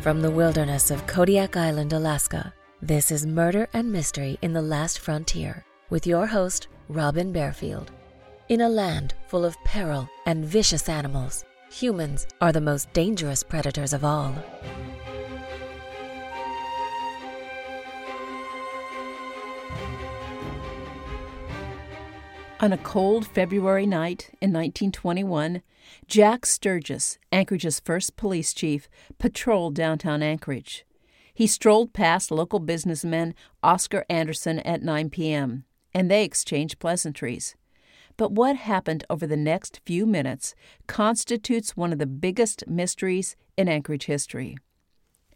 From the wilderness of Kodiak Island, Alaska, this is Murder and Mystery in the Last Frontier with your host, Robin Barefield. In a land full of peril and vicious animals, humans are the most dangerous predators of all. On a cold February night in 1921, Jack Sturgis, Anchorage's first police chief, patrolled downtown Anchorage. He strolled past local businessman Oscar Anderson at 9 p.m., and they exchanged pleasantries. But what happened over the next few minutes constitutes one of the biggest mysteries in Anchorage history.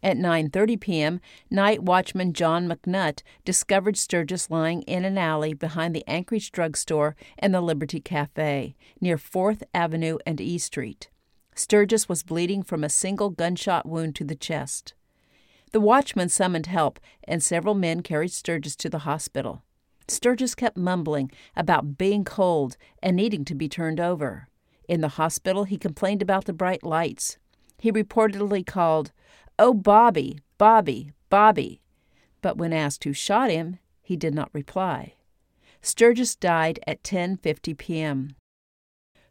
At 9:30 p.m., night watchman John McNutt discovered Sturgis lying in an alley behind the Anchorage drugstore and the Liberty Cafe, near 4th Avenue and E Street. Sturgis was bleeding from a single gunshot wound to the chest. The watchman summoned help, and several men carried Sturgis to the hospital. Sturgis kept mumbling about being cold and needing to be turned over. In the hospital, he complained about the bright lights. He reportedly called, Oh, Bobby, Bobby, Bobby. But when asked who shot him, he did not reply. Sturgis died at 10:50 p.m.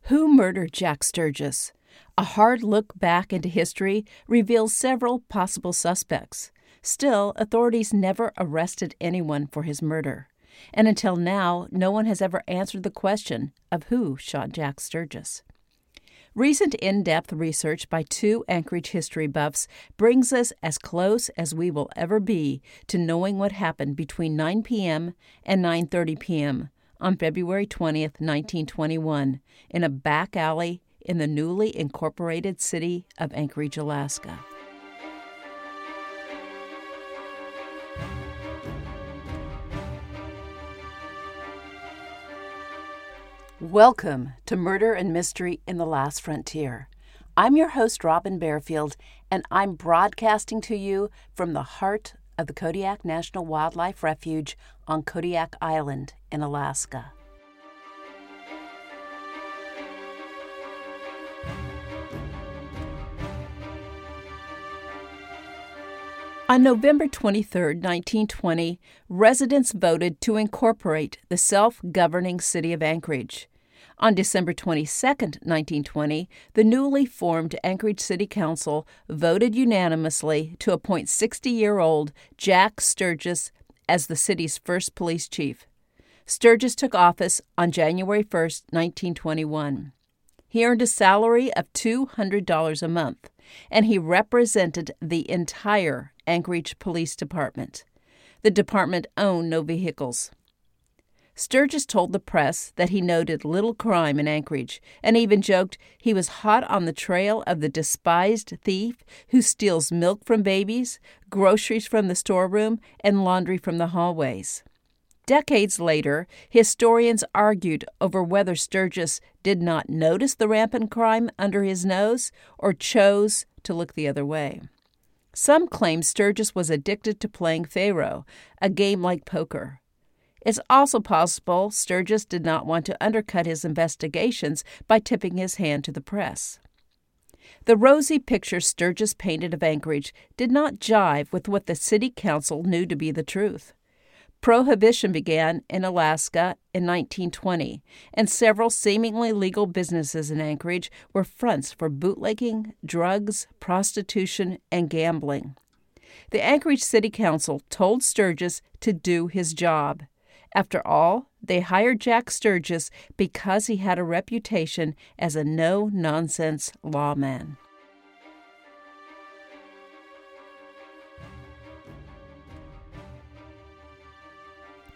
Who murdered Jack Sturgis? A hard look back into history reveals several possible suspects. Still, authorities never arrested anyone for his murder. And until now, no one has ever answered the question of who shot Jack Sturgis. Recent in depth research by two Anchorage history buffs brings us as close as we will ever be to knowing what happened between 9 p.m. and 9.30 p.m. on February 20th, 1921, in a back alley in the newly incorporated city of Anchorage, Alaska. Welcome to Murder and Mystery in the Last Frontier. I'm your host, Robin Barefield, and I'm broadcasting to you from the heart of the Kodiak National Wildlife Refuge on Kodiak Island in Alaska. On November 23, 1920, residents voted to incorporate the self governing city of Anchorage. On December 22, 1920, the newly formed Anchorage City Council voted unanimously to appoint 60 year old Jack Sturgis as the city's first police chief. Sturgis took office on January 1, 1921. He earned a salary of $200 a month, and he represented the entire Anchorage Police Department. The department owned no vehicles. Sturgis told the press that he noted little crime in Anchorage and even joked he was hot on the trail of the despised thief who steals milk from babies, groceries from the storeroom, and laundry from the hallways. Decades later, historians argued over whether Sturgis did not notice the rampant crime under his nose or chose to look the other way. Some claim Sturgis was addicted to playing Faro, a game like poker. It's also possible Sturgis did not want to undercut his investigations by tipping his hand to the press. The rosy picture Sturgis painted of Anchorage did not jive with what the city council knew to be the truth. Prohibition began in Alaska in 1920, and several seemingly legal businesses in Anchorage were fronts for bootlegging, drugs, prostitution, and gambling. The Anchorage City Council told Sturgis to do his job. After all, they hired Jack Sturgis because he had a reputation as a no nonsense lawman.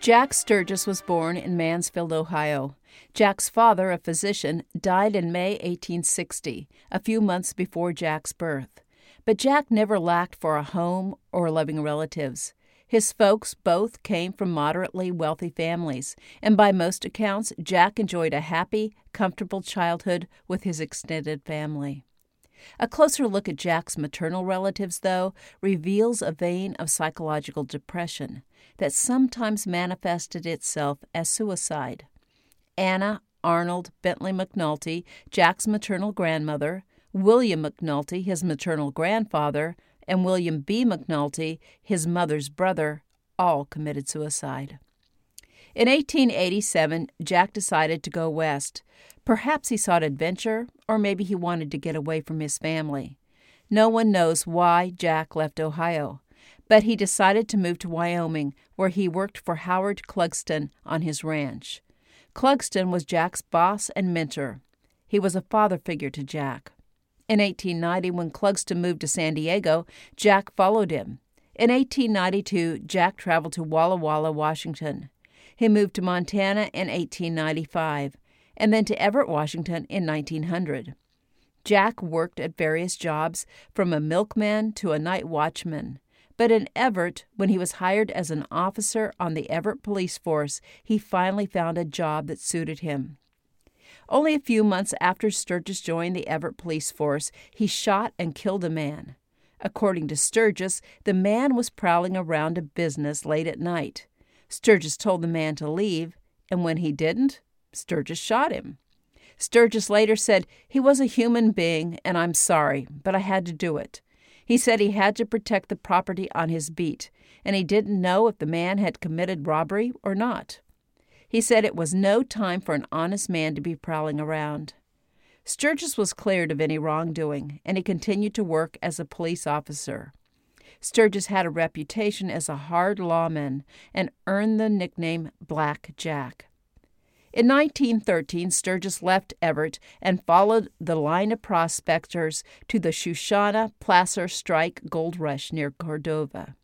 Jack Sturgis was born in Mansfield, Ohio. Jack's father, a physician, died in May 1860, a few months before Jack's birth. But Jack never lacked for a home or loving relatives. His folks both came from moderately wealthy families, and by most accounts, Jack enjoyed a happy, comfortable childhood with his extended family. A closer look at Jack's maternal relatives, though, reveals a vein of psychological depression that sometimes manifested itself as suicide. Anna Arnold Bentley McNulty, Jack's maternal grandmother, William McNulty, his maternal grandfather, and William B. McNulty, his mother's brother, all committed suicide. In 1887, Jack decided to go west. Perhaps he sought adventure, or maybe he wanted to get away from his family. No one knows why Jack left Ohio, but he decided to move to Wyoming, where he worked for Howard Clugston on his ranch. Clugston was Jack's boss and mentor. He was a father figure to Jack. In 1890, when Clugston moved to San Diego, Jack followed him. In 1892, Jack traveled to Walla Walla, Washington. He moved to Montana in 1895, and then to Everett, Washington in 1900. Jack worked at various jobs, from a milkman to a night watchman. But in Everett, when he was hired as an officer on the Everett Police Force, he finally found a job that suited him. Only a few months after Sturgis joined the Everett Police Force, he shot and killed a man. According to Sturgis, the man was prowling around a business late at night. Sturgis told the man to leave, and when he didn't, Sturgis shot him. Sturgis later said, He was a human being, and I'm sorry, but I had to do it. He said he had to protect the property on his beat, and he didn't know if the man had committed robbery or not. He said it was no time for an honest man to be prowling around. Sturgis was cleared of any wrongdoing, and he continued to work as a police officer. Sturgis had a reputation as a hard lawman and earned the nickname Black Jack. In 1913, Sturgis left Everett and followed the line of prospectors to the Shoshone Placer Strike gold rush near Cordova.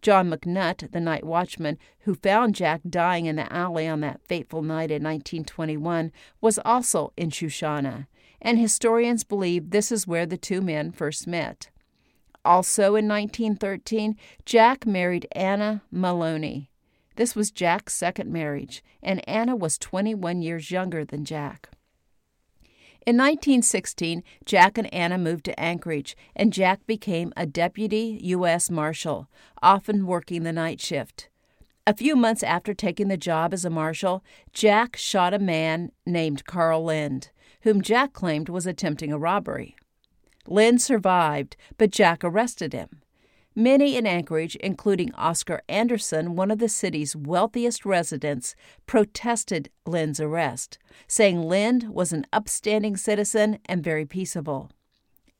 John McNutt, the night watchman who found Jack dying in the alley on that fateful night in 1921, was also in Shoshone, and historians believe this is where the two men first met. Also in 1913, Jack married Anna Maloney. This was Jack's second marriage, and Anna was 21 years younger than Jack. In 1916, Jack and Anna moved to Anchorage, and Jack became a deputy U.S. Marshal, often working the night shift. A few months after taking the job as a marshal, Jack shot a man named Carl Lind, whom Jack claimed was attempting a robbery. Lind survived, but Jack arrested him. Many in Anchorage, including Oscar Anderson, one of the city's wealthiest residents, protested Lind's arrest, saying Lind was an upstanding citizen and very peaceable.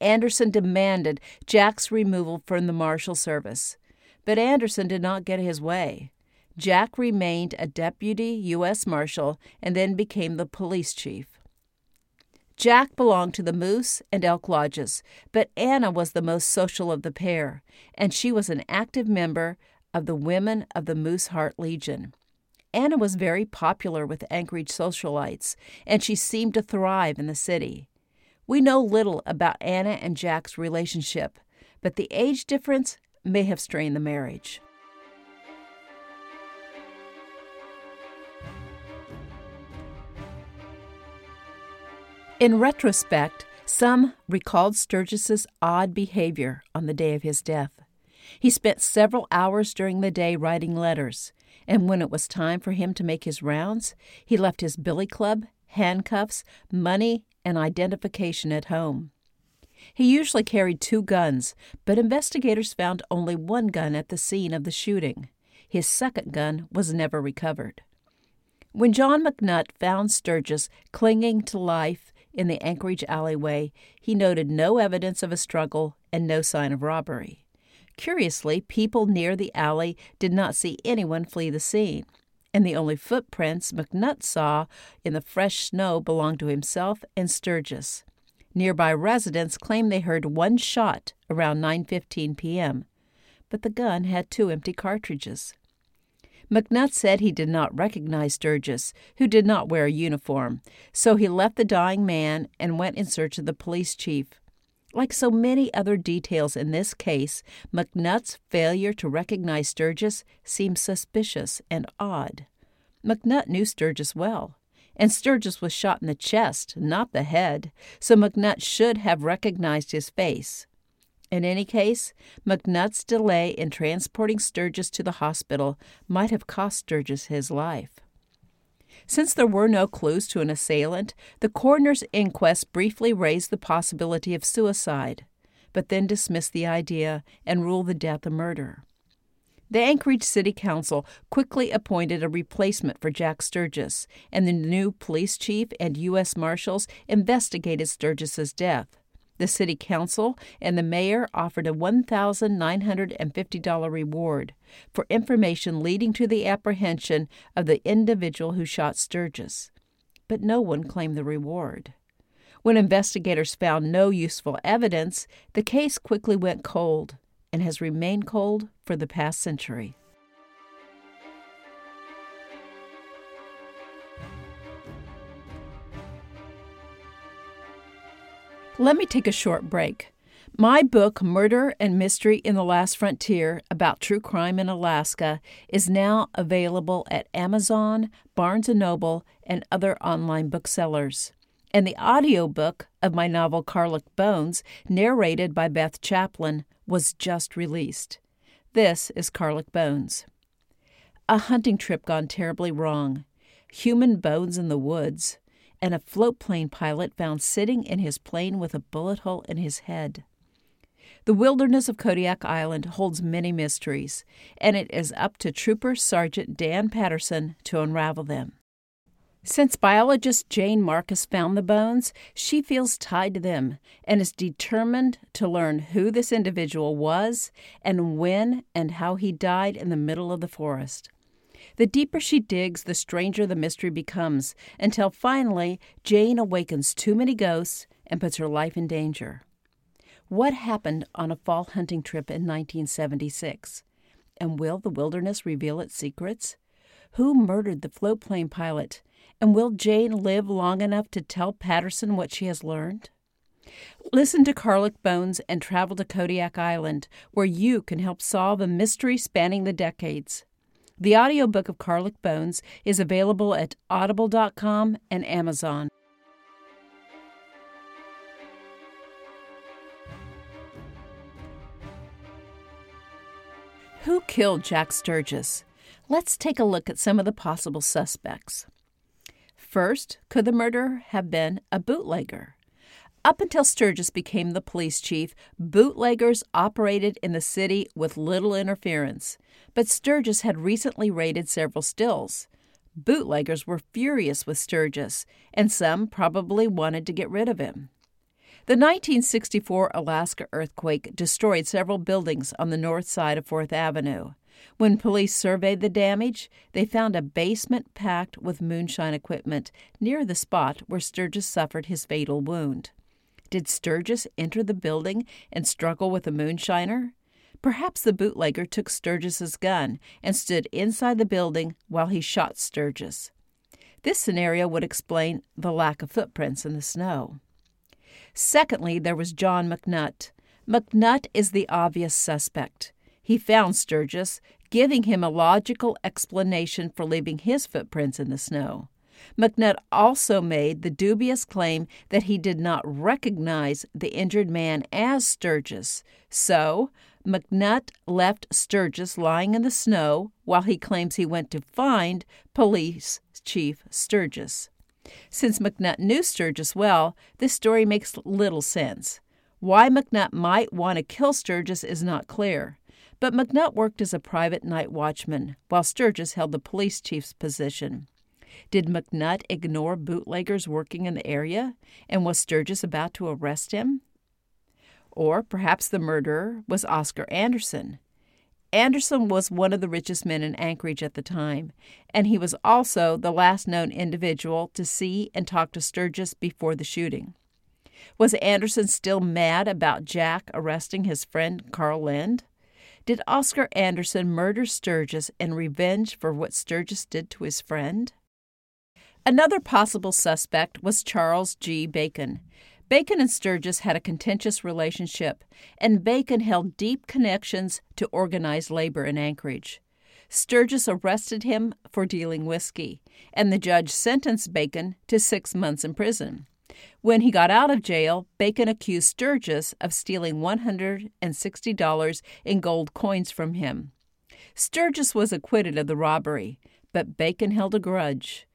Anderson demanded Jack's removal from the Marshal Service, but Anderson did not get his way. Jack remained a deputy U.S. Marshal and then became the police chief. Jack belonged to the Moose and Elk Lodges, but Anna was the most social of the pair, and she was an active member of the Women of the Mooseheart Legion. Anna was very popular with Anchorage socialites, and she seemed to thrive in the city. We know little about Anna and Jack's relationship, but the age difference may have strained the marriage. In retrospect, some recalled Sturgis's odd behavior on the day of his death. He spent several hours during the day writing letters, and when it was time for him to make his rounds, he left his billy club, handcuffs, money, and identification at home. He usually carried two guns, but investigators found only one gun at the scene of the shooting. His second gun was never recovered. When John McNutt found Sturgis clinging to life in the Anchorage alleyway, he noted no evidence of a struggle and no sign of robbery. Curiously, people near the alley did not see anyone flee the scene, and the only footprints McNutt saw in the fresh snow belonged to himself and Sturgis. Nearby residents claimed they heard one shot around 9:15 p.m., but the gun had two empty cartridges. McNutt said he did not recognize Sturgis, who did not wear a uniform, so he left the dying man and went in search of the police chief. Like so many other details in this case, McNutt's failure to recognize Sturgis seems suspicious and odd. McNutt knew Sturgis well, and Sturgis was shot in the chest, not the head, so McNutt should have recognized his face. In any case, McNutt's delay in transporting Sturgis to the hospital might have cost Sturgis his life. Since there were no clues to an assailant, the coroner's inquest briefly raised the possibility of suicide. but then dismissed the idea and ruled the death a murder. The Anchorage City Council quickly appointed a replacement for Jack Sturgis, and the new police chief and U.S. Marshals investigated Sturgis's death. The city council and the mayor offered a $1,950 reward for information leading to the apprehension of the individual who shot Sturgis. But no one claimed the reward. When investigators found no useful evidence, the case quickly went cold and has remained cold for the past century. Let me take a short break. My book, Murder and Mystery in the Last Frontier, about true crime in Alaska, is now available at Amazon, Barnes & Noble, and other online booksellers. And the audiobook of my novel Karluk Bones, narrated by Beth Chaplin, was just released. This is Karluk Bones. A hunting trip gone terribly wrong. Human bones in the woods and a float plane pilot found sitting in his plane with a bullet hole in his head. The wilderness of Kodiak Island holds many mysteries, and it is up to Trooper Sergeant Dan Patterson to unravel them. Since biologist Jane Marcus found the bones, she feels tied to them and is determined to learn who this individual was and when and how he died in the middle of the forest. The deeper she digs, the stranger the mystery becomes, until finally Jane awakens too many ghosts and puts her life in danger. What happened on a fall hunting trip in 1976? And will the wilderness reveal its secrets? Who murdered the float plane pilot? And will Jane live long enough to tell Patterson what she has learned? Listen to Karluk Bones and travel to Kodiak Island, where you can help solve a mystery spanning the decades. The audiobook of Karluk Bones is available at audible.com and Amazon. Who killed Jack Sturgis? Let's take a look at some of the possible suspects. First, could the murderer have been a bootlegger? Up until Sturgis became the police chief, bootleggers operated in the city with little interference. But Sturgis had recently raided several stills. Bootleggers were furious with Sturgis, and some probably wanted to get rid of him. The 1964 Alaska earthquake destroyed several buildings on the north side of Fourth Avenue. When police surveyed the damage, they found a basement packed with moonshine equipment near the spot where Sturgis suffered his fatal wound. Did Sturgis enter the building and struggle with a moonshiner? Perhaps the bootlegger took Sturgis's gun and stood inside the building while he shot Sturgis. This scenario would explain the lack of footprints in the snow. Secondly, there was John McNutt. McNutt is the obvious suspect. He found Sturgis, giving him a logical explanation for leaving his footprints in the snow. McNutt also made the dubious claim that he did not recognize the injured man as Sturgis. So, McNutt left Sturgis lying in the snow while he claims he went to find Police Chief Sturgis. Since McNutt knew Sturgis well, this story makes little sense. Why McNutt might want to kill Sturgis is not clear, but McNutt worked as a private night watchman while Sturgis held the police chief's position. Did McNutt ignore bootleggers working in the area, and was Sturgis about to arrest him? Or perhaps the murderer was Oscar Anderson. Anderson was one of the richest men in Anchorage at the time, and he was also the last known individual to see and talk to Sturgis before the shooting. Was Anderson still mad about Jack arresting his friend Carl Lind? Did Oscar Anderson murder Sturgis in revenge for what Sturgis did to his friend? Another possible suspect was Charles G. Bacon. Bacon and Sturgis had a contentious relationship, and Bacon held deep connections to organized labor in Anchorage. Sturgis arrested him for dealing whiskey, and the judge sentenced Bacon to six months in prison. When he got out of jail, Bacon accused Sturgis of stealing $160 in gold coins from him. Sturgis was acquitted of the robbery, but Bacon held a grudge.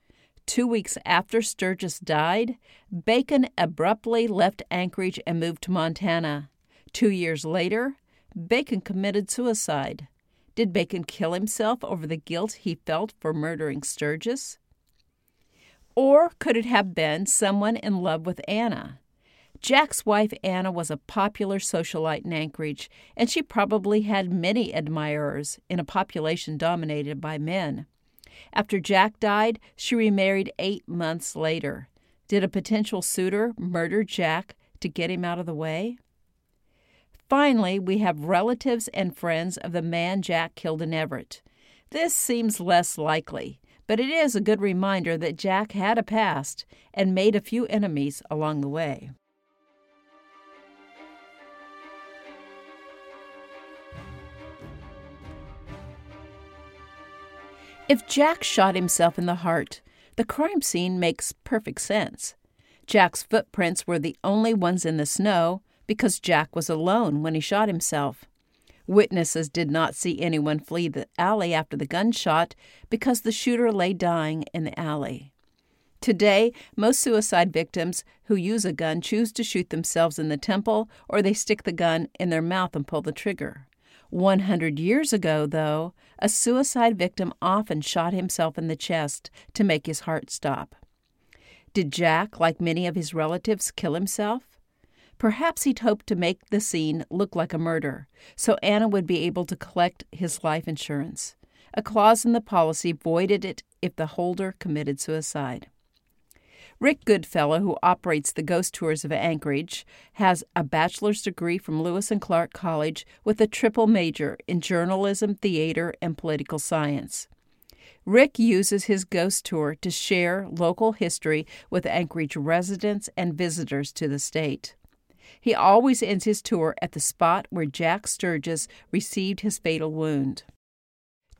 Two weeks after Sturgis died, Bacon abruptly left Anchorage and moved to Montana. Two years later, Bacon committed suicide. Did Bacon kill himself over the guilt he felt for murdering Sturgis? Or could it have been someone in love with Anna? Jack's wife Anna was a popular socialite in Anchorage, and she probably had many admirers in a population dominated by men. After Jack died, she remarried eight months later. Did a potential suitor murder Jack to get him out of the way? Finally, we have relatives and friends of the man Jack killed in Everett. This seems less likely, but it is a good reminder that Jack had a past and made a few enemies along the way. If Jack shot himself in the heart, the crime scene makes perfect sense. Jack's footprints were the only ones in the snow because Jack was alone when he shot himself. Witnesses did not see anyone flee the alley after the gunshot because the shooter lay dying in the alley. Today, most suicide victims who use a gun choose to shoot themselves in the temple or they stick the gun in their mouth and pull the trigger. 100 years ago, though, a suicide victim often shot himself in the chest to make his heart stop. Did Jack, like many of his relatives, kill himself? Perhaps he'd hoped to make the scene look like a murder, so Anna would be able to collect his life insurance. A clause in the policy voided it if the holder committed suicide. Rick Goodfellow, who operates the ghost tours of Anchorage, has a bachelor's degree from Lewis and Clark College with a triple major in journalism, theater, and political science. Rick uses his ghost tour to share local history with Anchorage residents and visitors to the state. He always ends his tour at the spot where Jack Sturgis received his fatal wound.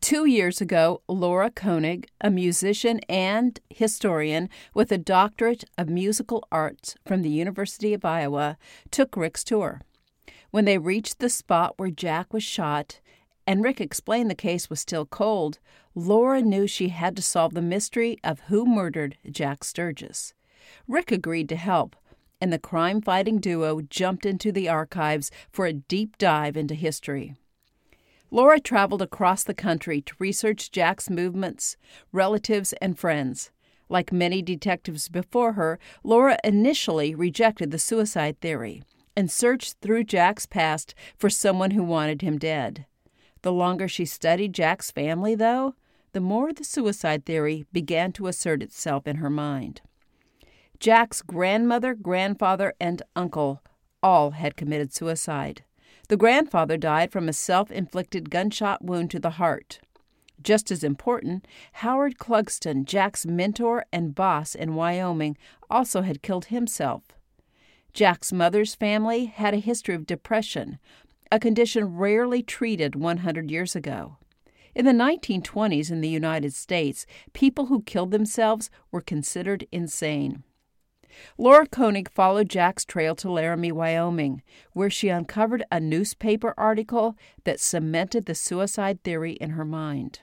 Two years ago, Laura Koenig, a musician and historian with a doctorate of musical arts from the University of Iowa, took Rick's tour. When they reached the spot where Jack was shot, and Rick explained the case was still cold, Laura knew she had to solve the mystery of who murdered Jack Sturgis. Rick agreed to help, and the crime fighting duo jumped into the archives for a deep dive into history. Laura traveled across the country to research Jack's movements, relatives, and friends. Like many detectives before her, Laura initially rejected the suicide theory and searched through Jack's past for someone who wanted him dead. The longer she studied Jack's family, though, the more the suicide theory began to assert itself in her mind. Jack's grandmother, grandfather, and uncle all had committed suicide. The grandfather died from a self inflicted gunshot wound to the heart. Just as important, Howard Clugston, Jack's mentor and boss in Wyoming, also had killed himself. Jack's mother's family had a history of depression, a condition rarely treated 100 years ago. In the 1920s in the United States, people who killed themselves were considered insane. Laura Koenig followed Jack's trail to Laramie, Wyoming, where she uncovered a newspaper article that cemented the suicide theory in her mind.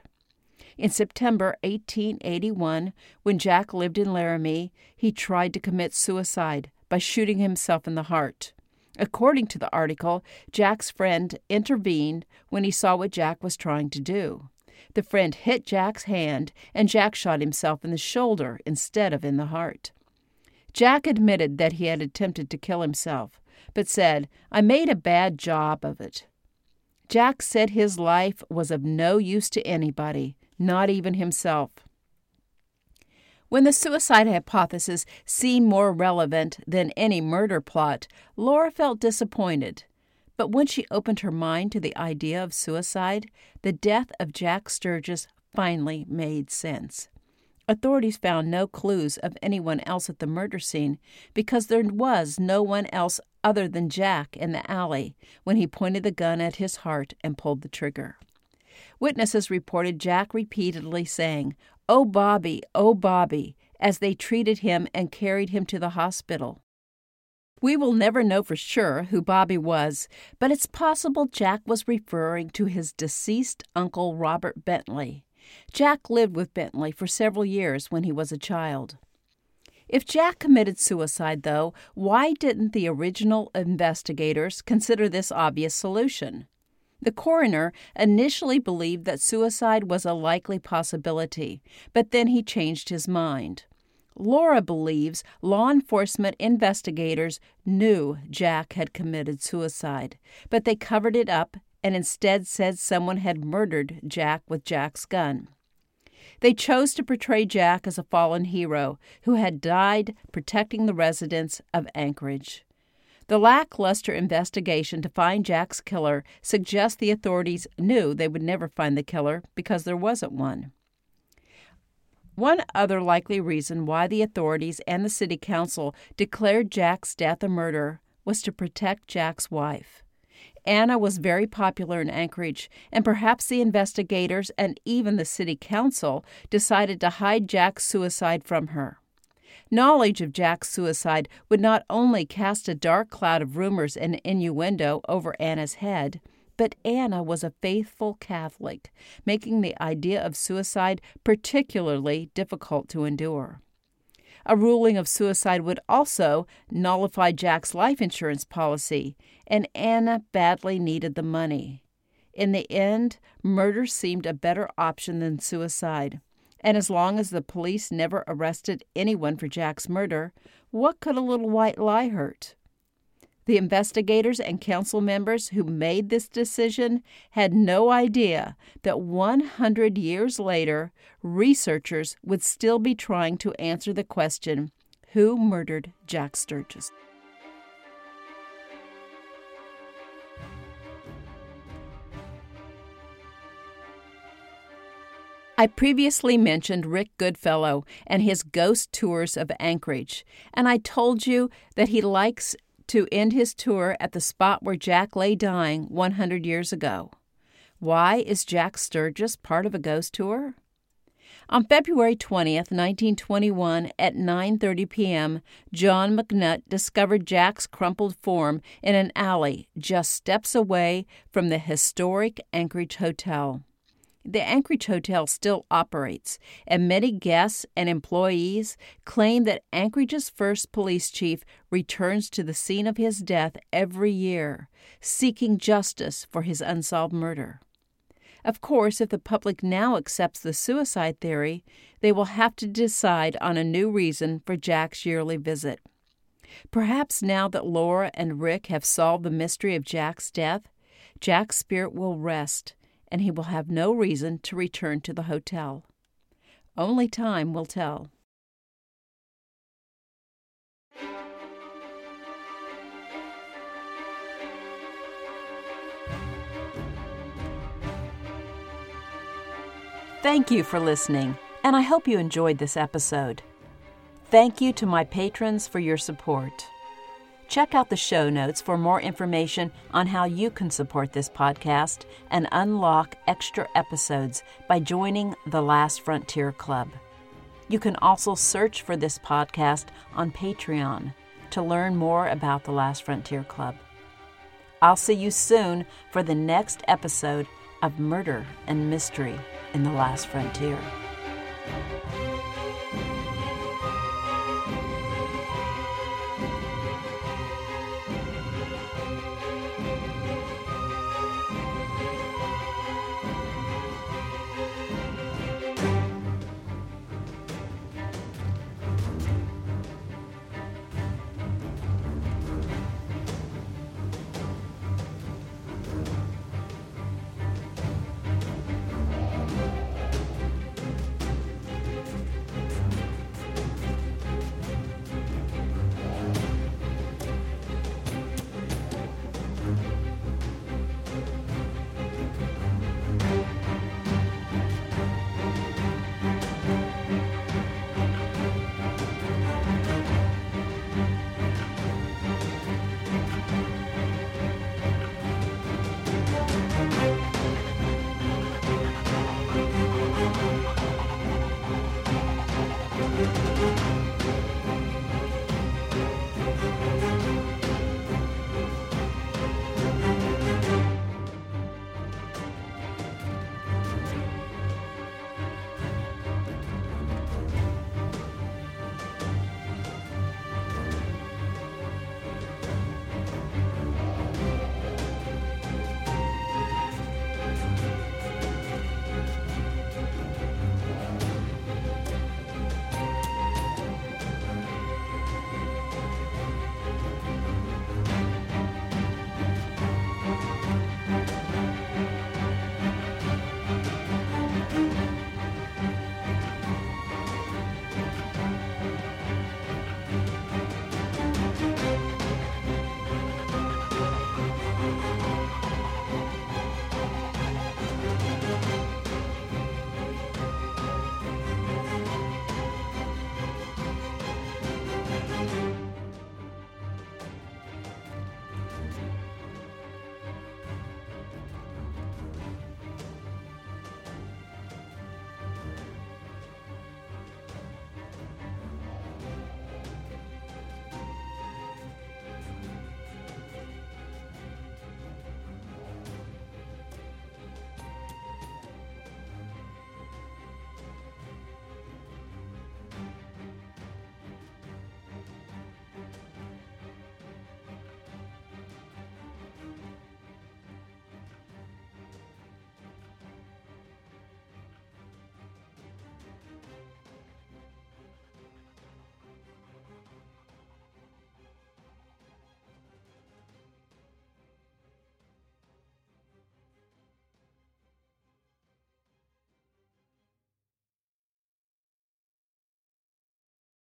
In September 1881, when Jack lived in Laramie, he tried to commit suicide by shooting himself in the heart. According to the article, Jack's friend intervened when he saw what Jack was trying to do. The friend hit Jack's hand, and Jack shot himself in the shoulder instead of in the heart. Jack admitted that he had attempted to kill himself, but said, I made a bad job of it. Jack said his life was of no use to anybody, not even himself. When the suicide hypothesis seemed more relevant than any murder plot, Laura felt disappointed. But when she opened her mind to the idea of suicide, the death of Jack Sturgis finally made sense. Authorities found no clues of anyone else at the murder scene because there was no one else other than Jack in the alley when he pointed the gun at his heart and pulled the trigger. Witnesses reported Jack repeatedly saying, Oh, Bobby, oh, Bobby, as they treated him and carried him to the hospital. We will never know for sure who Bobby was, but it's possible Jack was referring to his deceased uncle Robert Bentley. Jack lived with Bentley for several years when he was a child. If Jack committed suicide, though, why didn't the original investigators consider this obvious solution? The coroner initially believed that suicide was a likely possibility, but then he changed his mind. Laura believes law enforcement investigators knew Jack had committed suicide, but they covered it up and instead said someone had murdered Jack with Jack's gun. They chose to portray Jack as a fallen hero who had died protecting the residents of Anchorage. The lackluster investigation to find Jack's killer suggests the authorities knew they would never find the killer because there wasn't one. One other likely reason why the authorities and the city council declared Jack's death a murder was to protect Jack's wife. Anna was very popular in Anchorage, and perhaps the investigators and even the city council decided to hide Jack's suicide from her. Knowledge of Jack's suicide would not only cast a dark cloud of rumors and innuendo over Anna's head, but Anna was a faithful Catholic, making the idea of suicide particularly difficult to endure. A ruling of suicide would also nullify Jack's life insurance policy, and Anna badly needed the money. In the end, murder seemed a better option than suicide. And as long as the police never arrested anyone for Jack's murder, what could a little white lie hurt? The investigators and council members who made this decision had no idea that 100 years later, researchers would still be trying to answer the question who murdered Jack Sturgis? I previously mentioned Rick Goodfellow and his ghost tours of Anchorage, and I told you that he likes to end his tour at the spot where Jack lay dying 100 years ago. Why is Jack Sturgis part of a ghost tour? On February 20th, 1921, at 9:30 p.m., John McNutt discovered Jack's crumpled form in an alley just steps away from the historic Anchorage Hotel. The Anchorage Hotel still operates, and many guests and employees claim that Anchorage's first police chief returns to the scene of his death every year, seeking justice for his unsolved murder. Of course, if the public now accepts the suicide theory, they will have to decide on a new reason for Jack's yearly visit. Perhaps now that Laura and Rick have solved the mystery of Jack's death, Jack's spirit will rest and he will have no reason to return to the hotel. Only time will tell. Thank you for listening, and I hope you enjoyed this episode. Thank you to my patrons for your support. Check out the show notes for more information on how you can support this podcast and unlock extra episodes by joining the Last Frontier Club. You can also search for this podcast on Patreon to learn more about the Last Frontier Club. I'll see you soon for the next episode of Murder and Mystery in the Last Frontier.